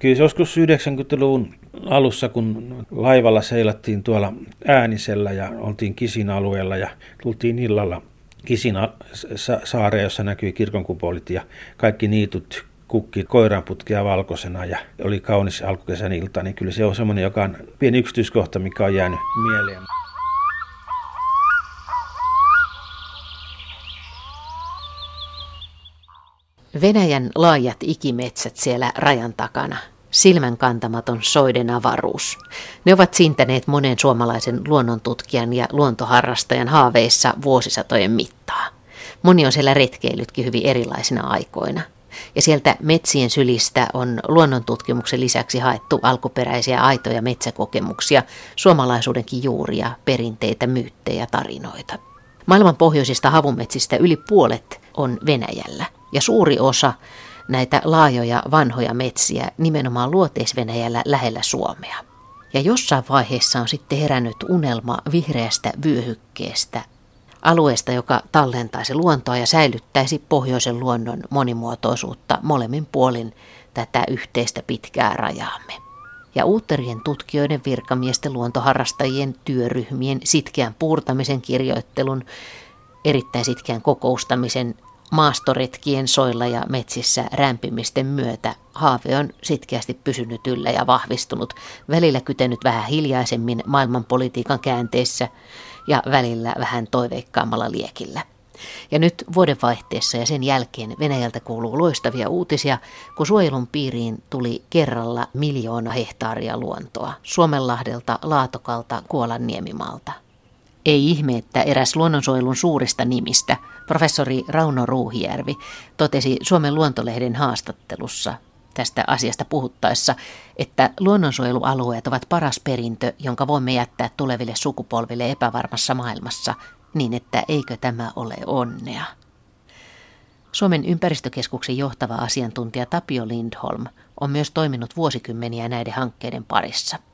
Kyllä joskus 90-luvun alussa, kun laivalla seilattiin tuolla Äänisellä ja oltiin Kisin alueella ja tultiin illalla Kisin saareen, jossa näkyi kirkonkupolit ja kaikki niitut kukki koiranputkea valkoisena ja oli kaunis alkukesän ilta, niin kyllä se on semmoinen, joka on pieni yksityiskohta, mikä on jäänyt mieleen. Venäjän laajat ikimetsät siellä rajan takana. Silmän kantamaton soiden avaruus. Ne ovat sintäneet monen suomalaisen luonnontutkijan ja luontoharrastajan haaveissa vuosisatojen mittaa. Moni on siellä retkeillytkin hyvin erilaisina aikoina. Ja sieltä metsien sylistä on luonnontutkimuksen lisäksi haettu alkuperäisiä aitoja metsäkokemuksia, suomalaisuudenkin juuria, perinteitä, myyttejä, tarinoita. Maailman pohjoisista havumetsistä yli puolet on Venäjällä – ja suuri osa näitä laajoja vanhoja metsiä nimenomaan luoteisvenäjällä lähellä Suomea. Ja jossain vaiheessa on sitten herännyt unelma vihreästä vyöhykkeestä, alueesta, joka tallentaisi luontoa ja säilyttäisi pohjoisen luonnon monimuotoisuutta molemmin puolin tätä yhteistä pitkää rajaamme. Ja uutterien tutkijoiden, virkamiesten, luontoharrastajien, työryhmien, sitkeän puurtamisen kirjoittelun, erittäin sitkeän kokoustamisen maastoretkien soilla ja metsissä rämpimisten myötä haave on sitkeästi pysynyt yllä ja vahvistunut, välillä kytenyt vähän hiljaisemmin maailmanpolitiikan käänteessä ja välillä vähän toiveikkaammalla liekillä. Ja nyt vuodenvaihteessa ja sen jälkeen Venäjältä kuuluu loistavia uutisia, kun suojelun piiriin tuli kerralla miljoona hehtaaria luontoa Suomenlahdelta, Laatokalta, Kuolan niemimalta. Ei ihme, että eräs luonnonsuojelun suurista nimistä, professori Rauno Ruuhijärvi, totesi Suomen luontolehden haastattelussa tästä asiasta puhuttaessa, että luonnonsuojelualueet ovat paras perintö, jonka voimme jättää tuleville sukupolville epävarmassa maailmassa, niin että eikö tämä ole onnea. Suomen ympäristökeskuksen johtava asiantuntija Tapio Lindholm on myös toiminut vuosikymmeniä näiden hankkeiden parissa –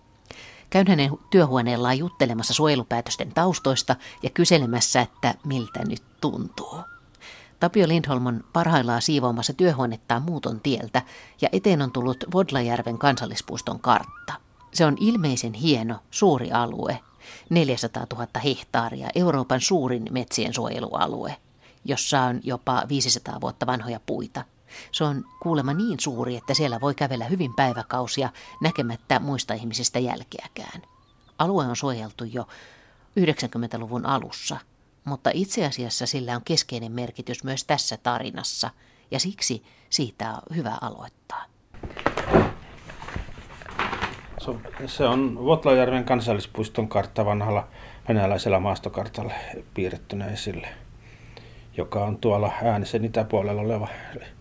Käyn hänen työhuoneellaan juttelemassa suojelupäätösten taustoista ja kyselemässä, että miltä nyt tuntuu. Tapio Lindholm on parhaillaan siivoamassa työhuonettaan muuton tieltä ja eteen on tullut Vodlajärven kansallispuiston kartta. Se on ilmeisen hieno, suuri alue, 400 000 hehtaaria, Euroopan suurin metsien suojelualue, jossa on jopa 500 vuotta vanhoja puita – se on kuulemma niin suuri, että siellä voi kävellä hyvin päiväkausia näkemättä muista ihmisistä jälkeäkään. Alue on suojeltu jo 90-luvun alussa, mutta itse asiassa sillä on keskeinen merkitys myös tässä tarinassa, ja siksi siitä on hyvä aloittaa. Se on Votlajärven kansallispuiston kartta vanhalla venäläisellä maastokartalla piirrettynä esille joka on tuolla äänisen itäpuolella oleva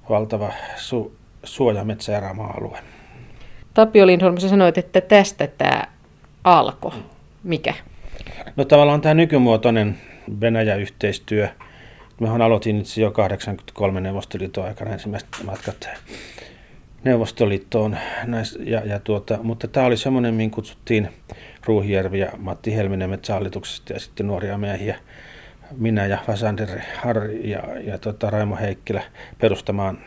valtava su- suojametsä- ja rama-alue. Tapio Lindholm, sä sanoit, että tästä tämä alkoi. Mikä? No tavallaan tämä nykymuotoinen Venäjä-yhteistyö. Mehän aloitin itse jo 83 Neuvostoliiton aikana ensimmäiset matkat Neuvostoliittoon. Näis, ja, ja tuota, mutta tämä oli semmoinen, mihin kutsuttiin Ruuhijärvi ja Matti Helminen metsähallituksesta ja sitten nuoria miehiä minä ja Vasander Harri ja, ja tota Raimo Heikkilä perustamaan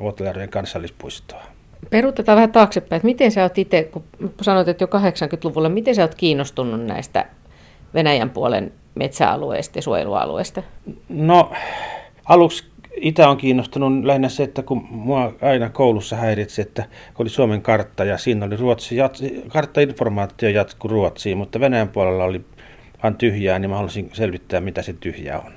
Vuoteläärien kansallispuistoa. Peruutetaan vähän taaksepäin, että miten sä oot itse, kun sanoit, että jo 80-luvulla, miten sä oot kiinnostunut näistä Venäjän puolen metsäalueista ja suojelualueista? No, aluksi Itä on kiinnostunut lähinnä se, että kun mua aina koulussa häiritsi, että oli Suomen kartta ja siinä oli Ruotsi, karttainformaatio jatku Ruotsiin, mutta Venäjän puolella oli vaan tyhjää, niin mä haluaisin selvittää, mitä se tyhjä on.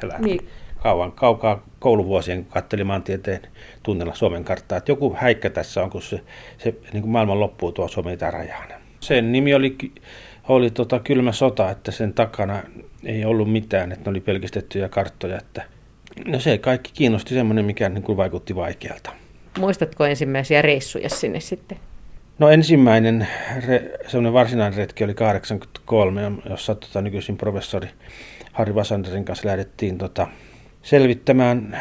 Se lähti niin. kauan, kaukaa kouluvuosien, kun katselin maantieteen tunnella Suomen karttaa, että joku häikkä tässä on, kun se, se niin kuin maailman loppuu tuo Suomen itärajaan. Sen nimi oli, oli tota kylmä sota, että sen takana ei ollut mitään, että ne oli pelkistettyjä karttoja, että no se kaikki kiinnosti semmoinen, mikä niin kuin vaikutti vaikealta. Muistatko ensimmäisiä reissuja sinne sitten? No ensimmäinen re, varsinainen retki oli 83, jossa tota, nykyisin professori Harri Vasanderin kanssa lähdettiin tota, selvittämään,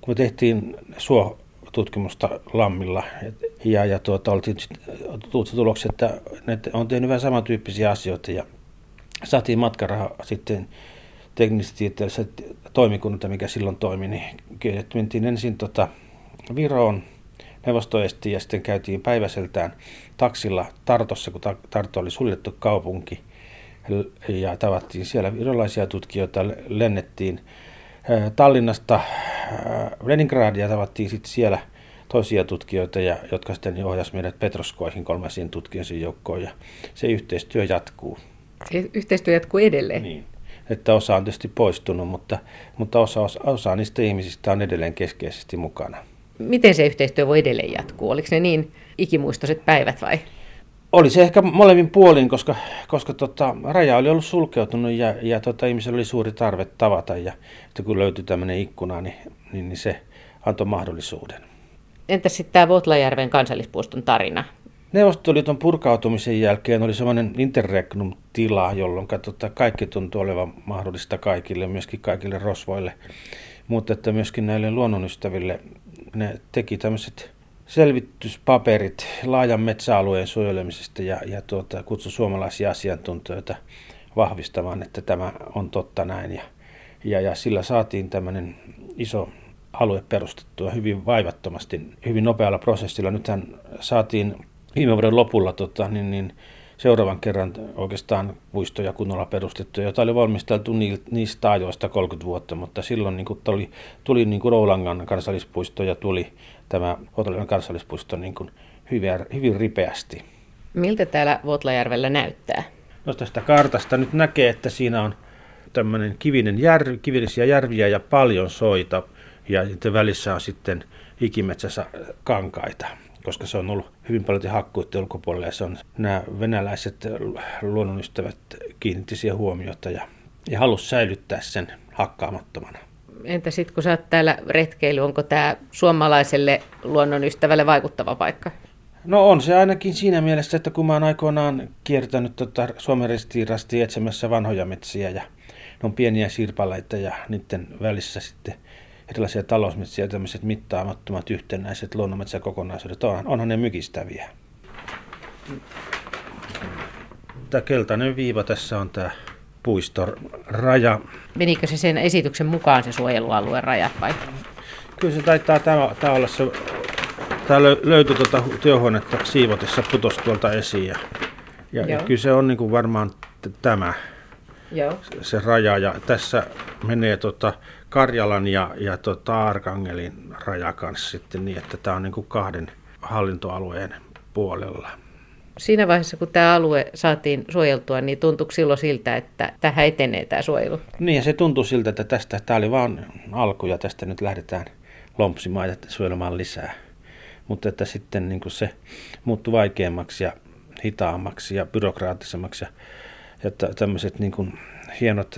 kun tehtiin suotutkimusta Lammilla. Ja, ja tuota, oltiin tullut tulokset, että ne on tehnyt vähän samantyyppisiä asioita ja saatiin matkaraha sitten teknisesti toimikunnalta, mikä silloin toimi, niin mentiin ensin tota, Viroon, neuvosto esti ja sitten käytiin päiväseltään taksilla Tartossa, kun Tarto oli suljettu kaupunki. Ja tavattiin siellä erilaisia tutkijoita, lennettiin Tallinnasta Leningradia, tavattiin sitten siellä toisia tutkijoita, ja, jotka sitten ohjasivat meidät Petroskoihin kolmaisiin tutkijoiden joukkoon, ja se yhteistyö jatkuu. Se yhteistyö jatkuu edelleen? Niin että osa on tietysti poistunut, mutta, mutta osa, osa, osa niistä ihmisistä on edelleen keskeisesti mukana. Miten se yhteistyö voi edelleen jatkuu? Oliko ne niin ikimuistoiset päivät vai? Oli se ehkä molemmin puolin, koska, koska tota, raja oli ollut sulkeutunut ja, ja tota, ihmisellä oli suuri tarve tavata. Ja että kun löytyi tämmöinen ikkuna, niin, niin, niin se antoi mahdollisuuden. Entä sitten tämä Votlajärven kansallispuiston tarina? Neuvostoliiton purkautumisen jälkeen oli semmoinen interregnum-tila, jolloin tota, kaikki tuntui olevan mahdollista kaikille, myöskin kaikille rosvoille. Mutta että myöskin näille luonnonystäville ne teki tämmöiset selvityspaperit laajan metsäalueen suojelemisesta ja, ja tuota, kutsu suomalaisia asiantuntijoita vahvistamaan, että tämä on totta näin. Ja, ja, ja sillä saatiin tämmöinen iso alue perustettua hyvin vaivattomasti, hyvin nopealla prosessilla. Nythän saatiin viime vuoden lopulla tota, niin, niin seuraavan kerran oikeastaan puistoja kunnolla perustettu, jota oli valmisteltu niistä ajoista 30 vuotta, mutta silloin niin kuin tuli, tuli niin kuin Roulangan kansallispuisto ja tuli tämä Votlajärven kansallispuisto niin kuin hyvin, hyvin ripeästi. Miltä täällä Votlajärvellä näyttää? No tästä kartasta nyt näkee, että siinä on tämmöinen kivinen järvi, kivillisiä järviä ja paljon soita ja välissä on sitten ikimetsässä kankaita koska se on ollut hyvin paljon hakkuiden ulkopuolella ja se on, nämä venäläiset luonnonystävät kiinnitti siihen huomiota ja, ja halusi säilyttää sen hakkaamattomana. Entä sitten kun sä oot täällä retkeily, onko tämä suomalaiselle luonnonystävälle vaikuttava paikka? No on se ainakin siinä mielessä, että kun mä oon aikoinaan kiertänyt tota Suomen ristiirasti etsimässä vanhoja metsiä ja ne on pieniä sirpaleita ja niiden välissä sitten erilaisia talousmetsiä ja tämmöiset mittaamattomat yhtenäiset luonnonmetsäkokonaisuudet, onhan, onhan ne mykistäviä. Tämä keltainen viiva tässä on tämä puiston raja. Menikö se sen esityksen mukaan se suojelualueen rajat vai? Kyllä se taitaa tämä, tämä olla se, tämä löytyi tuota työhuonetta siivotessa putos tuolta esiin ja, ja, ja kyllä se on niin kuin varmaan tämä Joo. se raja ja tässä menee tota Karjalan ja, ja tota Arkangelin raja kanssa sitten niin, että tämä on niin kuin kahden hallintoalueen puolella. Siinä vaiheessa, kun tämä alue saatiin suojeltua, niin tuntuuko silloin siltä, että tähän etenee tämä suojelu? Niin, se tuntuu siltä, että tästä, tämä oli vain alku ja tästä nyt lähdetään lompsimaan ja suojelemaan lisää. Mutta että sitten niin kuin se muuttui vaikeammaksi ja hitaammaksi ja byrokraattisemmaksi ja, ja tämmöiset niin kuin hienot,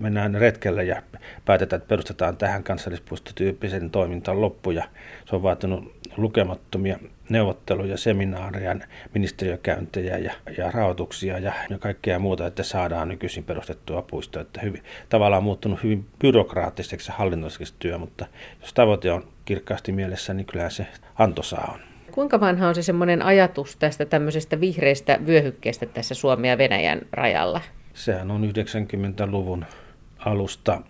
mennään retkelle ja päätetään, että perustetaan tähän kansallispuistotyyppisen toimintaan loppu. Ja se on vaatinut lukemattomia neuvotteluja, seminaareja, ministeriökäyntejä ja, ja rahoituksia ja, ja kaikkea muuta, että saadaan nykyisin perustettua puistoa. Että hyvin, tavallaan muuttunut hyvin byrokraattiseksi hallinnolliseksi työ, mutta jos tavoite on kirkkaasti mielessä, niin kyllähän se antosaa on. Kuinka vanha on se semmoinen ajatus tästä tämmöisestä vihreästä vyöhykkeestä tässä Suomen ja Venäjän rajalla? Sehän on 90-luvun alusta.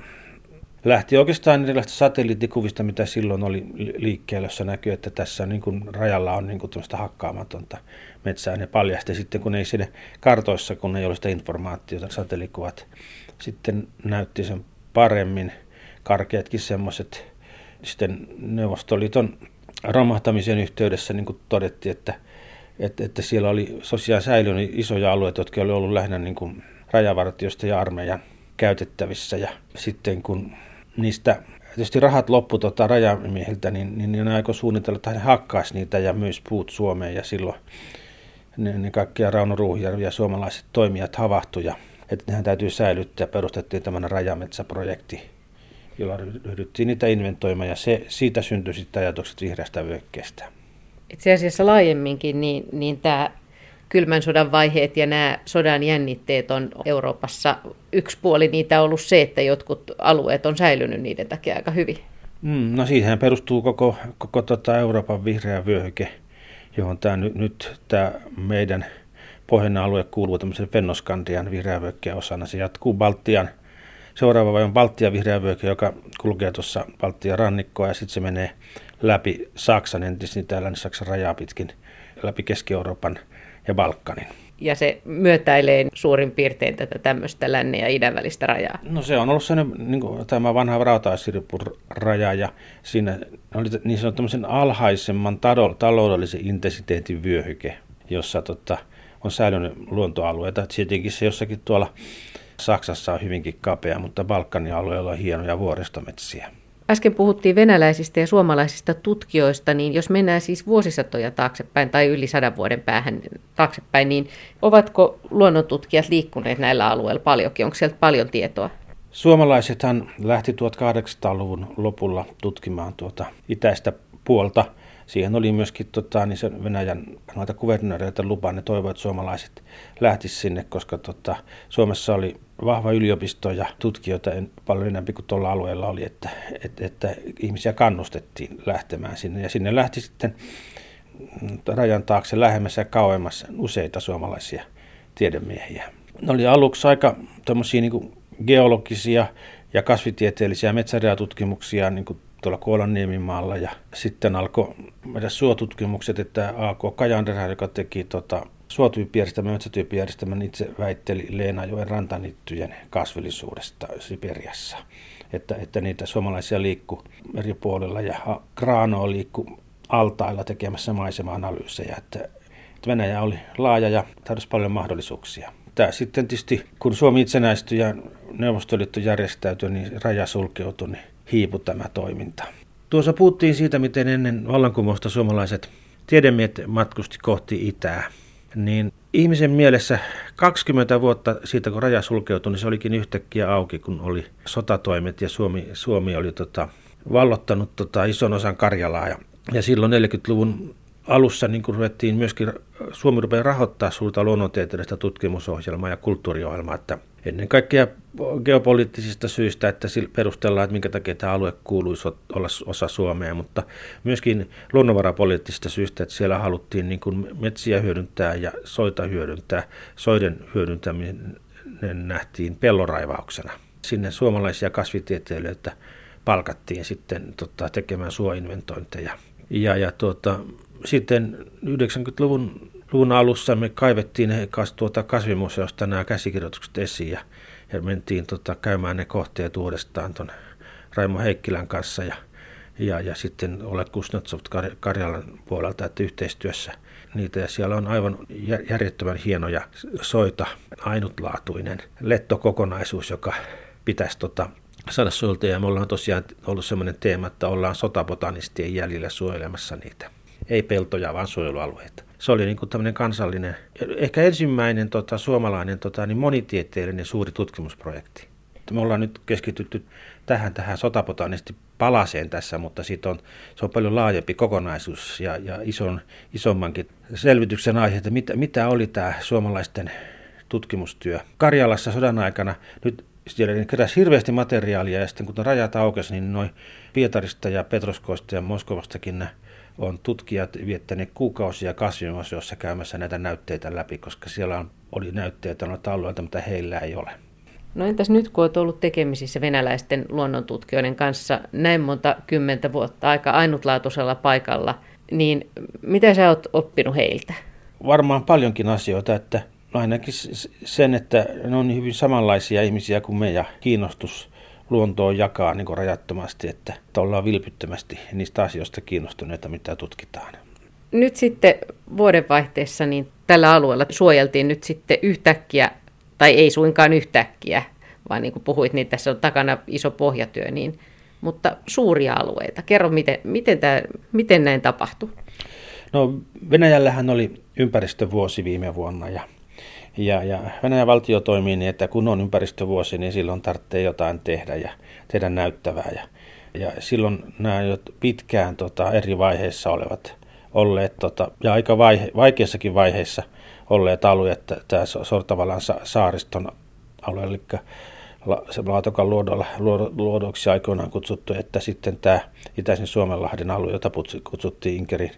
Lähti oikeastaan erilaisista satelliittikuvista, mitä silloin oli liikkeellä, jossa näkyy, että tässä niin kuin rajalla on niin kuin hakkaamatonta metsää. Ne paljasti sitten, kun ei siinä kartoissa, kun ei ole sitä informaatiota, satelliikuvat sitten näytti sen paremmin. Karkeatkin semmoiset. Sitten Neuvostoliiton romahtamisen yhteydessä niin kuin todettiin, että, että, että siellä oli sosiaan säilynyt isoja alueita, jotka oli ollut lähinnä niin kuin rajavartiosta ja armeijan käytettävissä. Ja sitten kun niistä tietysti rahat loppu tota rajamiehiltä, niin, niin, niin aikoi suunnitella, että he hakkaisi niitä ja myös puut Suomeen. Ja silloin ne, ne kaikkia Rauno Ruuhijärvi ja suomalaiset toimijat havahtuja, että nehän täytyy säilyttää. Perustettiin tämmöinen rajametsäprojekti, jolla ryhdyttiin niitä inventoimaan ja se, siitä syntyi sitten ajatukset vihreästä vyökkeestä. Itse asiassa laajemminkin, niin, niin tämä kylmän sodan vaiheet ja nämä sodan jännitteet on Euroopassa yksi puoli niitä on ollut se, että jotkut alueet on säilynyt niiden takia aika hyvin. Mm, no siihen perustuu koko, koko tota Euroopan vihreä vyöhyke, johon tämä nyt, nyt tämä meidän pohjoinen alue kuuluu tämmöisen Fennoskandian vihreä osana. Se jatkuu Baltian, seuraava vai on Baltian vihreä vyöhyke, joka kulkee tuossa Baltian rannikkoa ja sitten se menee läpi Saksan entisen täällä Saksan rajaa pitkin, läpi Keski-Euroopan ja Balkanin. Ja se myötäilee suurin piirtein tätä tämmöistä lännen ja idän välistä rajaa. No se on ollut sellainen, niin kuin, tämä vanha rautaisirpun raja ja siinä oli niin sanottu alhaisemman taloudellisen intensiteetin vyöhyke, jossa tota, on säilynyt luontoalueita. Tietenkin se jossakin tuolla Saksassa on hyvinkin kapea, mutta Balkanin alueella on hienoja vuoristometsiä. Äsken puhuttiin venäläisistä ja suomalaisista tutkijoista, niin jos mennään siis vuosisatoja taaksepäin tai yli sadan vuoden päähän taaksepäin, niin ovatko luonnontutkijat liikkuneet näillä alueilla paljonkin? Onko sieltä paljon tietoa? Suomalaisethan lähti 1800-luvun lopulla tutkimaan tuota itäistä puolta. Siihen oli myöskin tota, niin se Venäjän noita kuvernööreiltä lupa, ne toivoivat, että suomalaiset lähtisivät sinne, koska tota, Suomessa oli vahva yliopisto ja tutkijoita en, paljon enemmän kuin tuolla alueella oli, että, että, että ihmisiä kannustettiin lähtemään sinne. Ja sinne lähti sitten rajan taakse lähemmässä ja kauemmas useita suomalaisia tiedemiehiä. Ne oli aluksi aika niin geologisia ja kasvitieteellisiä metsäreatutkimuksia niin kuin tuolla Kuolanniemimaalla ja sitten alkoi meidän suotutkimukset, että A.K. Kajanderä, joka teki tota, suotyyppijärjestelmän, metsätyyppijärjestelmän itse väitteli Leenajoen rantanittyjen kasvillisuudesta Siperiassa. Että, että niitä suomalaisia liikku eri puolilla ja Graano liikku altailla tekemässä maisema-analyysejä. Että, että Venäjä oli laaja ja tarvitsi paljon mahdollisuuksia. Tämä sitten tietysti, kun Suomi itsenäistyi ja Neuvostoliitto järjestäytyi, niin raja sulkeutui, niin hiipui tämä toiminta. Tuossa puhuttiin siitä, miten ennen vallankumousta suomalaiset tiedemiehet matkusti kohti itää niin ihmisen mielessä 20 vuotta siitä, kun raja sulkeutui, niin se olikin yhtäkkiä auki, kun oli sotatoimet ja Suomi, Suomi oli tota, vallottanut tota, ison osan Karjalaa. Ja, ja silloin 40-luvun alussa niin kun ruvettiin myöskin, Suomi rupeaa rahoittaa suurta luonnontieteellistä tutkimusohjelmaa ja kulttuuriohjelmaa, että ennen kaikkea geopoliittisista syistä, että perustellaan, että minkä takia tämä alue kuuluisi olla osa Suomea, mutta myöskin luonnonvarapoliittisista syistä, että siellä haluttiin niin kuin metsiä hyödyntää ja soita hyödyntää. Soiden hyödyntäminen nähtiin pelloraivauksena. Sinne suomalaisia kasvitieteilijöitä palkattiin sitten tota, tekemään suoinventointeja. Ja, ja tuota, sitten 90-luvun luvun alussa me kaivettiin kas, tuota kasvimuseosta nämä käsikirjoitukset esiin ja, ja mentiin tota, käymään ne kohteet uudestaan tuon Raimo Heikkilän kanssa ja, ja, ja sitten Ole Kusnetsov Karjalan puolelta, että yhteistyössä niitä. Ja siellä on aivan järjettömän hienoja soita, ainutlaatuinen lettokokonaisuus, joka pitäisi tota, saada suojelta ja me ollaan tosiaan ollut sellainen teema, että ollaan sotabotanistien jäljellä suojelemassa niitä ei peltoja, vaan suojelualueita. Se oli niin kuin tämmöinen kansallinen, ehkä ensimmäinen tota, suomalainen tota, niin monitieteellinen suuri tutkimusprojekti. Me ollaan nyt keskitytty tähän, tähän sotapotanisti palaseen tässä, mutta siitä on, se on paljon laajempi kokonaisuus ja, ja ison, isommankin selvityksen aihe, että mitä, mitä oli tämä suomalaisten tutkimustyö. Karjalassa sodan aikana nyt siellä keräsi hirveästi materiaalia ja sitten kun rajat aukesi, niin noin Pietarista ja Petroskoista ja Moskovastakin nämä on tutkijat viettäneet kuukausia kasvimuseossa käymässä näitä näytteitä läpi, koska siellä on, oli näytteitä noita alueilta, mitä heillä ei ole. No entäs nyt, kun olet ollut tekemisissä venäläisten luonnontutkijoiden kanssa näin monta kymmentä vuotta aika ainutlaatuisella paikalla, niin mitä sä oot oppinut heiltä? Varmaan paljonkin asioita, että ainakin sen, että ne on hyvin samanlaisia ihmisiä kuin me ja kiinnostus luontoon jakaa niin rajattomasti, että ollaan vilpittömästi niistä asioista kiinnostuneita, mitä tutkitaan. Nyt sitten vuodenvaihteessa niin tällä alueella suojeltiin nyt sitten yhtäkkiä, tai ei suinkaan yhtäkkiä, vaan niin kuin puhuit, niin tässä on takana iso pohjatyö, niin, mutta suuria alueita. Kerro, miten, miten, tämä, miten näin tapahtui? No Venäjällähän oli ympäristövuosi viime vuonna ja ja, ja Venäjän valtio toimii niin, että kun on ympäristövuosi, niin silloin tarvitsee jotain tehdä ja tehdä näyttävää. Ja, ja silloin nämä jo pitkään tota, eri vaiheissa olevat olleet, tota, ja aika vaihe, vaikeissakin vaiheissa olleet alueet, tämä Sortavalan saariston alue, eli se Laatokan luodolla, luodoksi aikoinaan kutsuttu, että sitten tämä itäisen Suomenlahden alue, jota kutsuttiin Inkerin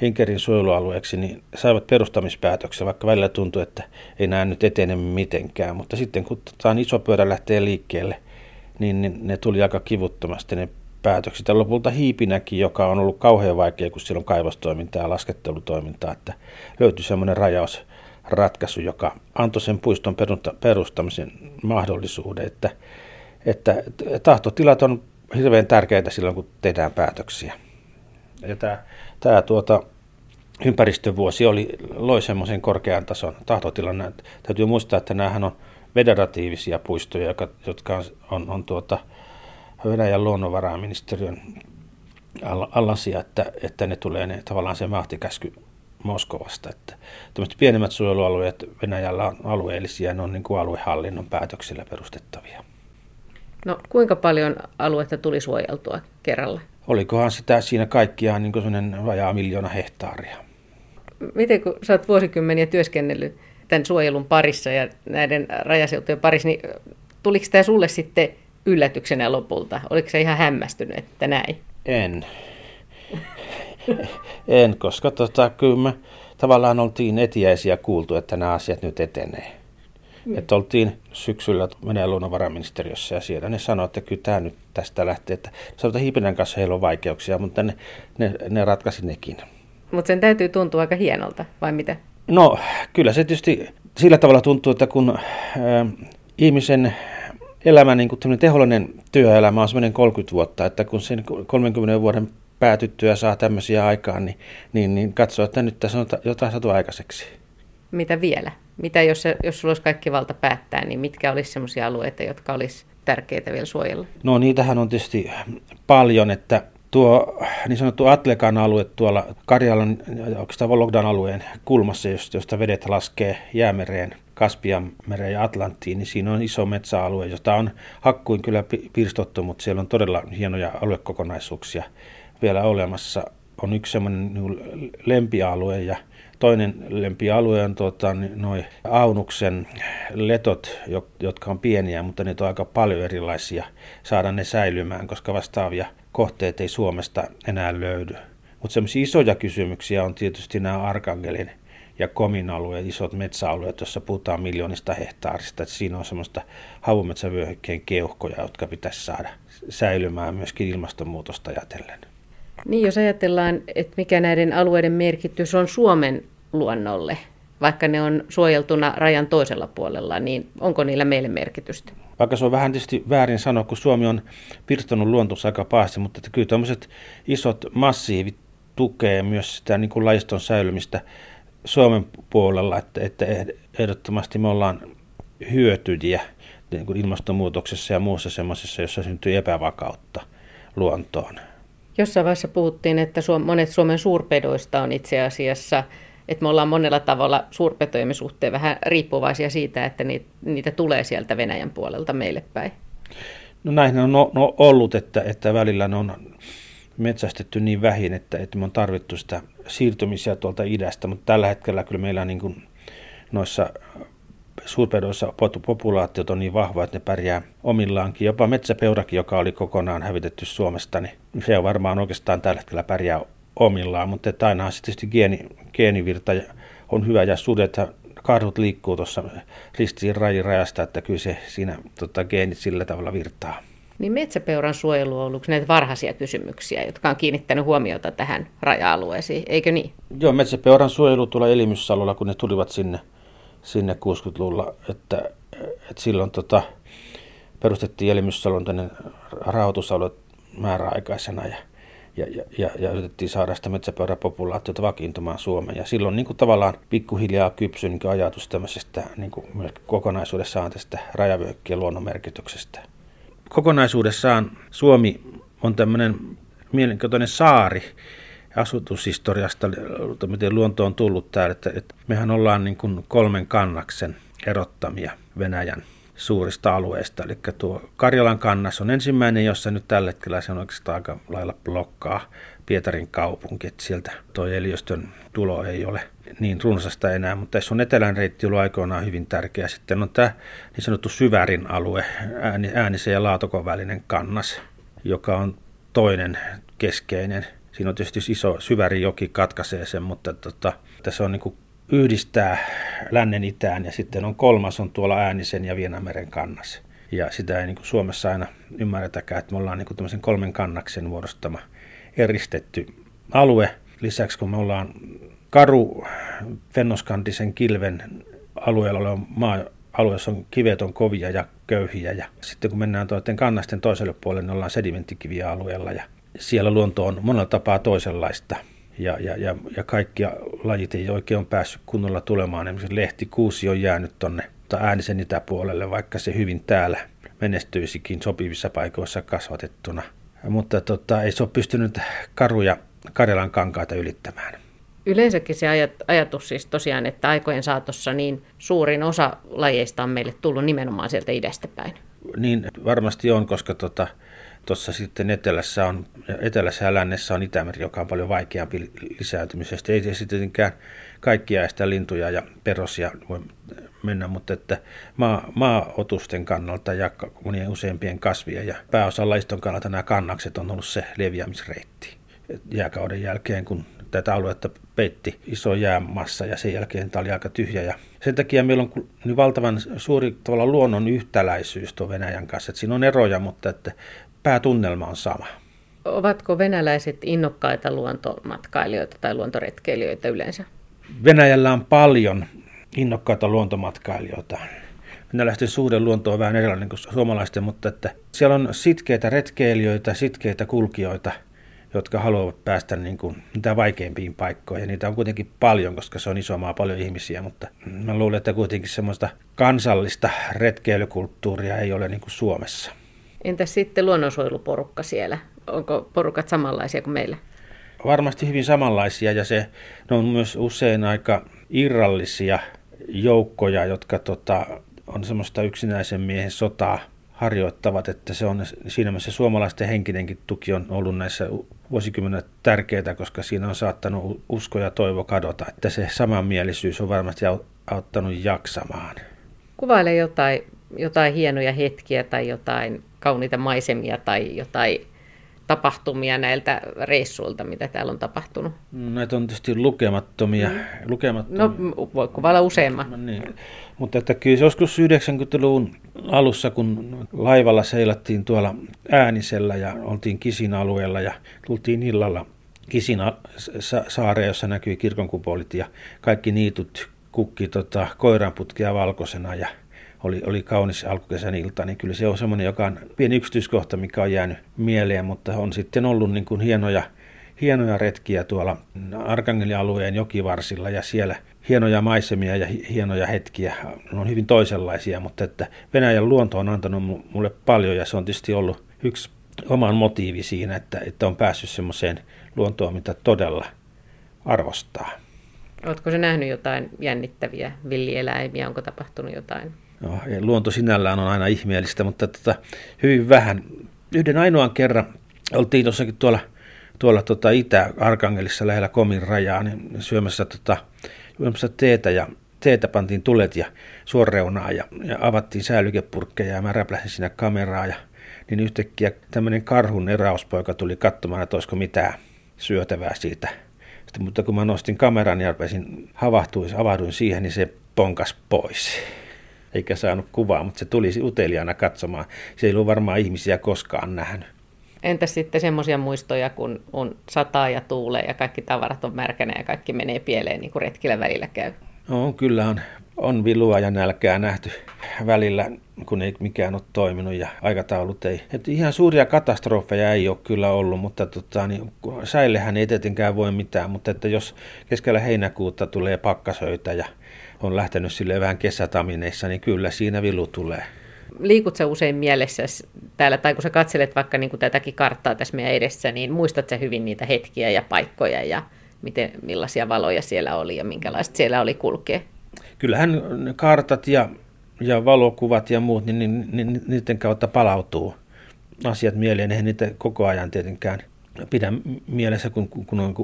Hinkerin suojelualueeksi, niin saivat perustamispäätöksen, vaikka välillä tuntui, että ei nämä nyt etene mitenkään. Mutta sitten kun tämä iso pyörä lähtee liikkeelle, niin, niin ne tuli aika kivuttomasti ne päätökset. Ja lopulta Hiipinäkin, joka on ollut kauhean vaikea, kun siellä on kaivostoimintaa ja laskettelutoimintaa, että löytyi semmoinen rajausratkaisu, joka antoi sen puiston perustamisen mahdollisuuden, että, että tahtotilat on hirveän tärkeitä silloin, kun tehdään päätöksiä. Ja tämä, tämä tuota, ympäristövuosi oli, loi semmoisen korkean tason tahtotilan. Täytyy muistaa, että nämähän on federatiivisia puistoja, jotka, jotka on, on, on tuota, Venäjän luonnonvaraministeriön alasia, että, että ne tulee ne, tavallaan se mahtikäsky Moskovasta. Että pienemmät suojelualueet Venäjällä on alueellisia, ne on niin kuin aluehallinnon päätöksillä perustettavia. No kuinka paljon aluetta tuli suojeltua kerralla? Olikohan sitä siinä kaikkiaan niin kuin vajaa miljoona hehtaaria. Miten kun sä oot vuosikymmeniä työskennellyt tämän suojelun parissa ja näiden rajaseutujen parissa, niin tuliko tämä sulle sitten yllätyksenä lopulta? Oliko se ihan hämmästynyt, että näin? En. en, koska tota, kyllä me tavallaan oltiin etiäisiä kuultu, että nämä asiat nyt etenee. Mm. Että oltiin syksyllä Venäjän luonnonvaraministeriössä ja siellä ne sanoivat, että kyllä tämä nyt tästä lähtee. Että sanotaan Hiipinen kanssa heillä on vaikeuksia, mutta ne, ne, ne ratkaisi nekin. Mutta sen täytyy tuntua aika hienolta, vai mitä? No kyllä se tietysti sillä tavalla tuntuu, että kun äh, ihmisen elämä, niin kuin tehollinen työelämä on semmoinen 30 vuotta, että kun sen 30 vuoden päätyttyä saa tämmöisiä aikaan, niin, niin, niin katsoo, että nyt tässä on jotain saatu aikaiseksi. Mitä vielä? Mitä jos, jos sulla olisi kaikki valta päättää, niin mitkä olisi sellaisia alueita, jotka olisi tärkeitä vielä suojella? No niitähän on tietysti paljon, että tuo niin sanottu Atlekan alue tuolla Karjalan, oikeastaan Vologdan alueen kulmassa, josta vedet laskee jäämereen, Kaspian mereen ja Atlanttiin, niin siinä on iso metsäalue, jota on hakkuin kyllä pirstottu, mutta siellä on todella hienoja aluekokonaisuuksia vielä olemassa. On yksi semmoinen niin lempialue ja toinen lempialue on tuota, noin Aunuksen letot, jotka on pieniä, mutta ne on aika paljon erilaisia. Saada ne säilymään, koska vastaavia kohteet ei Suomesta enää löydy. Mutta semmoisia isoja kysymyksiä on tietysti nämä Arkangelin ja Komin alueet, isot metsäalueet, joissa puhutaan miljoonista hehtaarista. Et siinä on semmoista havumetsävyöhykkeen keuhkoja, jotka pitäisi saada säilymään myöskin ilmastonmuutosta ajatellen. Niin, jos ajatellaan, että mikä näiden alueiden merkitys on Suomen luonnolle, vaikka ne on suojeltuna rajan toisella puolella, niin onko niillä meille merkitystä? Vaikka se on vähän tietysti väärin sanoa, kun Suomi on pirstonut luontossa aika pahasti, mutta että kyllä tämmöiset isot massiivit tukee myös sitä niin kuin lajiston säilymistä Suomen puolella, että, että ehdottomasti me ollaan hyötyjiä niin kuin ilmastonmuutoksessa ja muussa semmoisessa, jossa syntyy epävakautta luontoon. Jossain vaiheessa puhuttiin, että monet Suomen suurpedoista on itse asiassa, että me ollaan monella tavalla suurpetojemme suhteen vähän riippuvaisia siitä, että niitä, niitä tulee sieltä Venäjän puolelta meille päin. No näin on no, no ollut, että, että välillä ne on metsästetty niin vähin, että, että me on tarvittu sitä siirtymisiä tuolta idästä, mutta tällä hetkellä kyllä meillä niin kuin noissa suurpedoissa populaatiot on niin vahva, että ne pärjää omillaankin. Jopa metsäpeurakin, joka oli kokonaan hävitetty Suomesta, niin se on varmaan oikeastaan tällä hetkellä pärjää omillaan, mutta että aina tietysti geeni, geenivirta on hyvä ja sudet karhut liikkuu tuossa ristiin rajin rajasta, että kyllä se siinä tota, geenit sillä tavalla virtaa. Niin metsäpeuran suojelu on ollut näitä varhaisia kysymyksiä, jotka on kiinnittänyt huomiota tähän raja-alueeseen, eikö niin? Joo, metsäpeuran suojelu tulee Elimyssalolla, kun ne tulivat sinne, sinne 60-luvulla, että, että silloin tota, perustettiin Elimyssalon tänne rahoitusalue määräaikaisena ja, ja, ja, ja, ja yritettiin saada sitä metsäpeurapopulaatiota vakiintumaan Suomeen. Ja silloin niin kuin tavallaan pikkuhiljaa kypsyi niin ajatus tämmöisestä niin kuin kokonaisuudessaan tästä rajavyöhykkien luonnon merkityksestä kokonaisuudessaan Suomi on tämmöinen mielenkiintoinen saari asutushistoriasta, miten luonto on tullut täällä. Että, että mehän ollaan niin kuin kolmen kannaksen erottamia Venäjän suurista alueista. Eli tuo Karjalan kannas on ensimmäinen, jossa nyt tällä hetkellä se on oikeastaan aika lailla blokkaa Pietarin kaupunki, että sieltä tuo Eliöstön tulo ei ole niin runsasta enää, mutta tässä on etelän reitti ollut aikoinaan hyvin tärkeä. Sitten on tämä niin sanottu syvärin alue, ääni, äänisen ja laatokon välinen kannas, joka on toinen keskeinen. Siinä on tietysti iso syvärijoki katkaisee sen, mutta tota, tässä on niin yhdistää lännen itään ja sitten on kolmas on tuolla Äänisen ja Vienameren kannas. Ja sitä ei niin kuin Suomessa aina ymmärretäkään, että me ollaan niin kuin tämmöisen kolmen kannaksen muodostama eristetty alue. Lisäksi kun me ollaan karu fennoskantisen kilven alueella oleva maa, alue, jossa on kivet on kovia ja köyhiä. Ja sitten kun mennään toisten kannasten toiselle puolelle, niin ollaan sedimenttikiviä alueella ja siellä luonto on monella tapaa toisenlaista. Ja, ja, ja, ja kaikki lajit ei oikein ole päässyt kunnolla tulemaan. Esimerkiksi lehtikuusi on jäänyt tuonne äänisen itäpuolelle, vaikka se hyvin täällä menestyisikin sopivissa paikoissa kasvatettuna. Mutta tota, ei se ole pystynyt karuja Karjalan kankaita ylittämään. Yleensäkin se ajatus siis tosiaan, että aikojen saatossa niin suurin osa lajeista on meille tullut nimenomaan sieltä idästä päin. Niin varmasti on, koska tuossa sitten etelässä, on, etelässä ja lännessä on Itämeri, joka on paljon vaikeampi lisääntymisestä. Ei sitten tietenkään kaikkia sitä lintuja ja perosia voi mennä, mutta että maa, maaotusten kannalta ja monien useampien kasvien ja pääosan laiston kannalta nämä kannakset on ollut se leviämisreitti. Jääkauden jälkeen, kun tätä aluetta peitti iso jäämassa ja sen jälkeen tämä oli aika tyhjä. Ja sen takia meillä on niin valtavan suuri tavalla luonnon yhtäläisyys tuon Venäjän kanssa. Että siinä on eroja, mutta että päätunnelma on sama. Ovatko venäläiset innokkaita luontomatkailijoita tai luontoretkeilijöitä yleensä? Venäjällä on paljon innokkaita luontomatkailijoita. Venäläisten suhde luonto on vähän erilainen kuin suomalaisten, mutta että siellä on sitkeitä retkeilijöitä, sitkeitä kulkijoita – jotka haluavat päästä niin kuin mitä vaikeimpiin paikkoihin. Ja niitä on kuitenkin paljon, koska se on iso maa, paljon ihmisiä, mutta mä luulen, että kuitenkin semmoista kansallista retkeilykulttuuria ei ole niin kuin Suomessa. Entäs sitten luonnonsuojeluporukka siellä? Onko porukat samanlaisia kuin meillä? Varmasti hyvin samanlaisia ja se, ne on myös usein aika irrallisia joukkoja, jotka tota, on semmoista yksinäisen miehen sotaa harjoittavat, että se on siinä mielessä suomalaisten henkinenkin tuki on ollut näissä vuosikymmenet tärkeää, koska siinä on saattanut usko ja toivo kadota, että se samanmielisyys on varmasti auttanut jaksamaan. Kuvaile jotain, jotain hienoja hetkiä tai jotain kauniita maisemia tai jotain tapahtumia näiltä reissuilta, mitä täällä on tapahtunut? Näitä on tietysti lukemattomia. Mm. lukemattomia. No, voi kuvailla useamman. Niin. Mutta että kyllä joskus 90-luvun alussa, kun laivalla seilattiin tuolla Äänisellä ja oltiin Kisin alueella ja tultiin illalla Kisin saareen, jossa näkyi kirkonkupolit ja kaikki niitut kukki tota, koiranputkia valkoisena ja oli, oli kaunis alkukesän ilta, niin kyllä se on semmoinen, joka on pieni yksityiskohta, mikä on jäänyt mieleen, mutta on sitten ollut niin kuin hienoja, hienoja retkiä tuolla Arkangelialueen jokivarsilla ja siellä hienoja maisemia ja hienoja hetkiä. Ne on hyvin toisenlaisia, mutta että Venäjän luonto on antanut mulle paljon ja se on tietysti ollut yksi oman motiivi siinä, että, että on päässyt semmoiseen luontoon, mitä todella arvostaa. Oletko se nähnyt jotain jännittäviä villieläimiä? Onko tapahtunut jotain No, luonto sinällään on aina ihmeellistä, mutta tota, hyvin vähän. Yhden ainoan kerran oltiin tuossakin tuolla, tuolla tota Itä-Arkangelissa lähellä Komin rajaa niin syömässä, tota, syömässä teetä ja teetä pantiin tulet ja suoreunaa ja, ja avattiin säilykepurkkeja ja mä räpläsin siinä kameraa ja niin yhtäkkiä tämmöinen karhun eräuspoika tuli katsomaan, että olisiko mitään syötävää siitä. Sitten, mutta kun mä nostin kameran ja rupesin havahtuin, avauduin siihen, niin se ponkas pois eikä saanut kuvaa, mutta se tuli uteliaana katsomaan. Se ei ollut varmaan ihmisiä koskaan nähnyt. Entäs sitten semmoisia muistoja, kun on sataa ja tuulee ja kaikki tavarat on märkänä ja kaikki menee pieleen, niin kuin retkillä välillä käy? No, kyllä on, on vilua ja nälkää nähty välillä, kun ei mikään ole toiminut ja aikataulut ei. Et ihan suuria katastrofeja ei ole kyllä ollut, mutta tota, niin, säillehän ei tietenkään voi mitään, mutta että jos keskellä heinäkuuta tulee pakkasöitä ja on lähtenyt sille vähän kesätamineissa, niin kyllä siinä vilu tulee. Liikut sä usein mielessä täällä, tai kun sä katselet vaikka niin kuin tätäkin karttaa tässä meidän edessä, niin muistat sä hyvin niitä hetkiä ja paikkoja ja miten, millaisia valoja siellä oli ja minkälaista siellä oli kulkea? Kyllähän kartat ja, ja valokuvat ja muut, niin, niin, niin niiden kautta palautuu asiat mieleen. Eihän niitä koko ajan tietenkään pidä mielessä, kun, kun on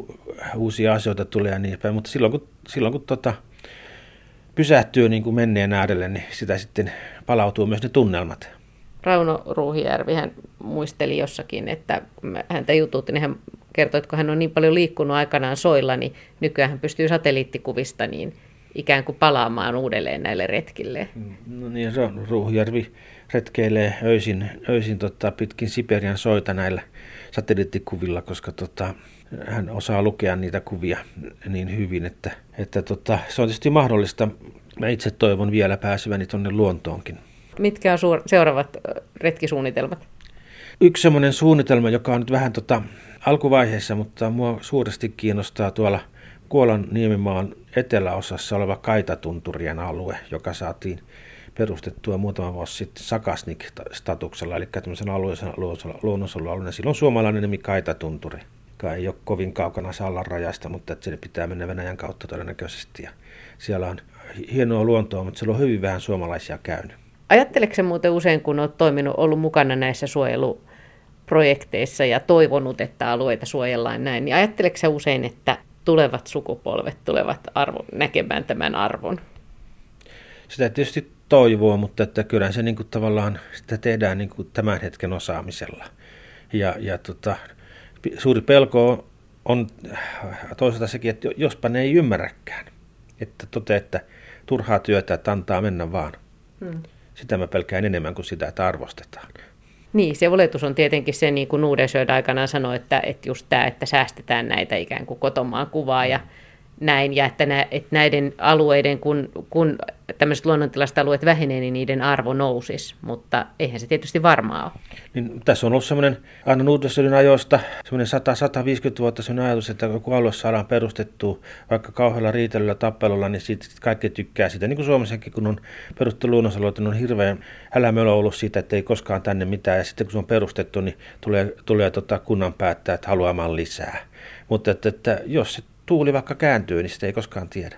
uusia asioita tulee ja niin päin. Mutta silloin kun, silloin kun tota, pysähtyy niin kuin menneen äärelle, niin sitä sitten palautuu myös ne tunnelmat. Rauno Ruuhijärvi hän muisteli jossakin, että häntä jututti, niin hän kertoi, että kun hän on niin paljon liikkunut aikanaan soilla, niin nykyään hän pystyy satelliittikuvista niin ikään kuin palaamaan uudelleen näille retkille. No niin, se on Ruuhijärvi, retkeilee öisin, öisin tota, pitkin Siperian soita näillä satelliittikuvilla, koska tota, hän osaa lukea niitä kuvia niin hyvin, että, että tota, se on tietysti mahdollista. Mä itse toivon vielä pääseväni tuonne luontoonkin. Mitkä on suur- seuraavat retkisuunnitelmat? Yksi semmoinen suunnitelma, joka on nyt vähän tota, alkuvaiheessa, mutta mua suuresti kiinnostaa tuolla Kuolan Niemimaan eteläosassa oleva Kaitatunturien alue, joka saatiin perustettua muutama vuosi sitten Sakasnik-statuksella, eli tämmöisen alueellisen luonnonsuojelualueen. Silloin suomalainen nimi Kaitatunturi, joka ei ole kovin kaukana Sallan rajasta, mutta että pitää mennä Venäjän kautta todennäköisesti. Ja siellä on hienoa luontoa, mutta siellä on hyvin vähän suomalaisia käynyt. Ajatteleeko se muuten usein, kun olet toiminut, ollut mukana näissä suojeluprojekteissa ja toivonut, että alueita suojellaan näin, niin ajatteleeko se usein, että tulevat sukupolvet tulevat arvo, näkemään tämän arvon? Sitä tietysti toivoo, mutta että kyllä se niin kuin tavallaan sitä tehdään niin kuin tämän hetken osaamisella. Ja, ja tota, suuri pelko on toisaalta sekin, että jospa ne ei ymmärräkään. Että tote, että turhaa työtä, että antaa mennä vaan. Hmm. Sitä mä pelkään enemmän kuin sitä, että arvostetaan. Niin, se oletus on tietenkin se, niin kuin Nuudensjöd aikanaan sanoi, että, että just tämä, että säästetään näitä ikään kuin kotomaan kuvaa ja näin, ja että, nä, että näiden alueiden, kun, kun tämmöiset luonnontilaiset alueet vähenee, niin niiden arvo nousisi, mutta eihän se tietysti varmaa ole. Niin, tässä on ollut semmoinen aina Nuudensjödin ajoista semmoinen 100-150 vuotta semmoinen ajatus, että kun alue saadaan perustettua vaikka kauhealla riitelyllä, tappelulla, niin siitä kaikki tykkää sitä. Niin kuin Suomessakin, kun on perustettu luonnonsuojeluita, niin on hirveän älämölö ollut siitä, että ei koskaan tänne mitään, ja sitten kun se on perustettu, niin tulee, tulee tota kunnan päättää, että haluamaan lisää. Mutta että, että jos se tuuli vaikka kääntyy, niin sitä ei koskaan tiedä.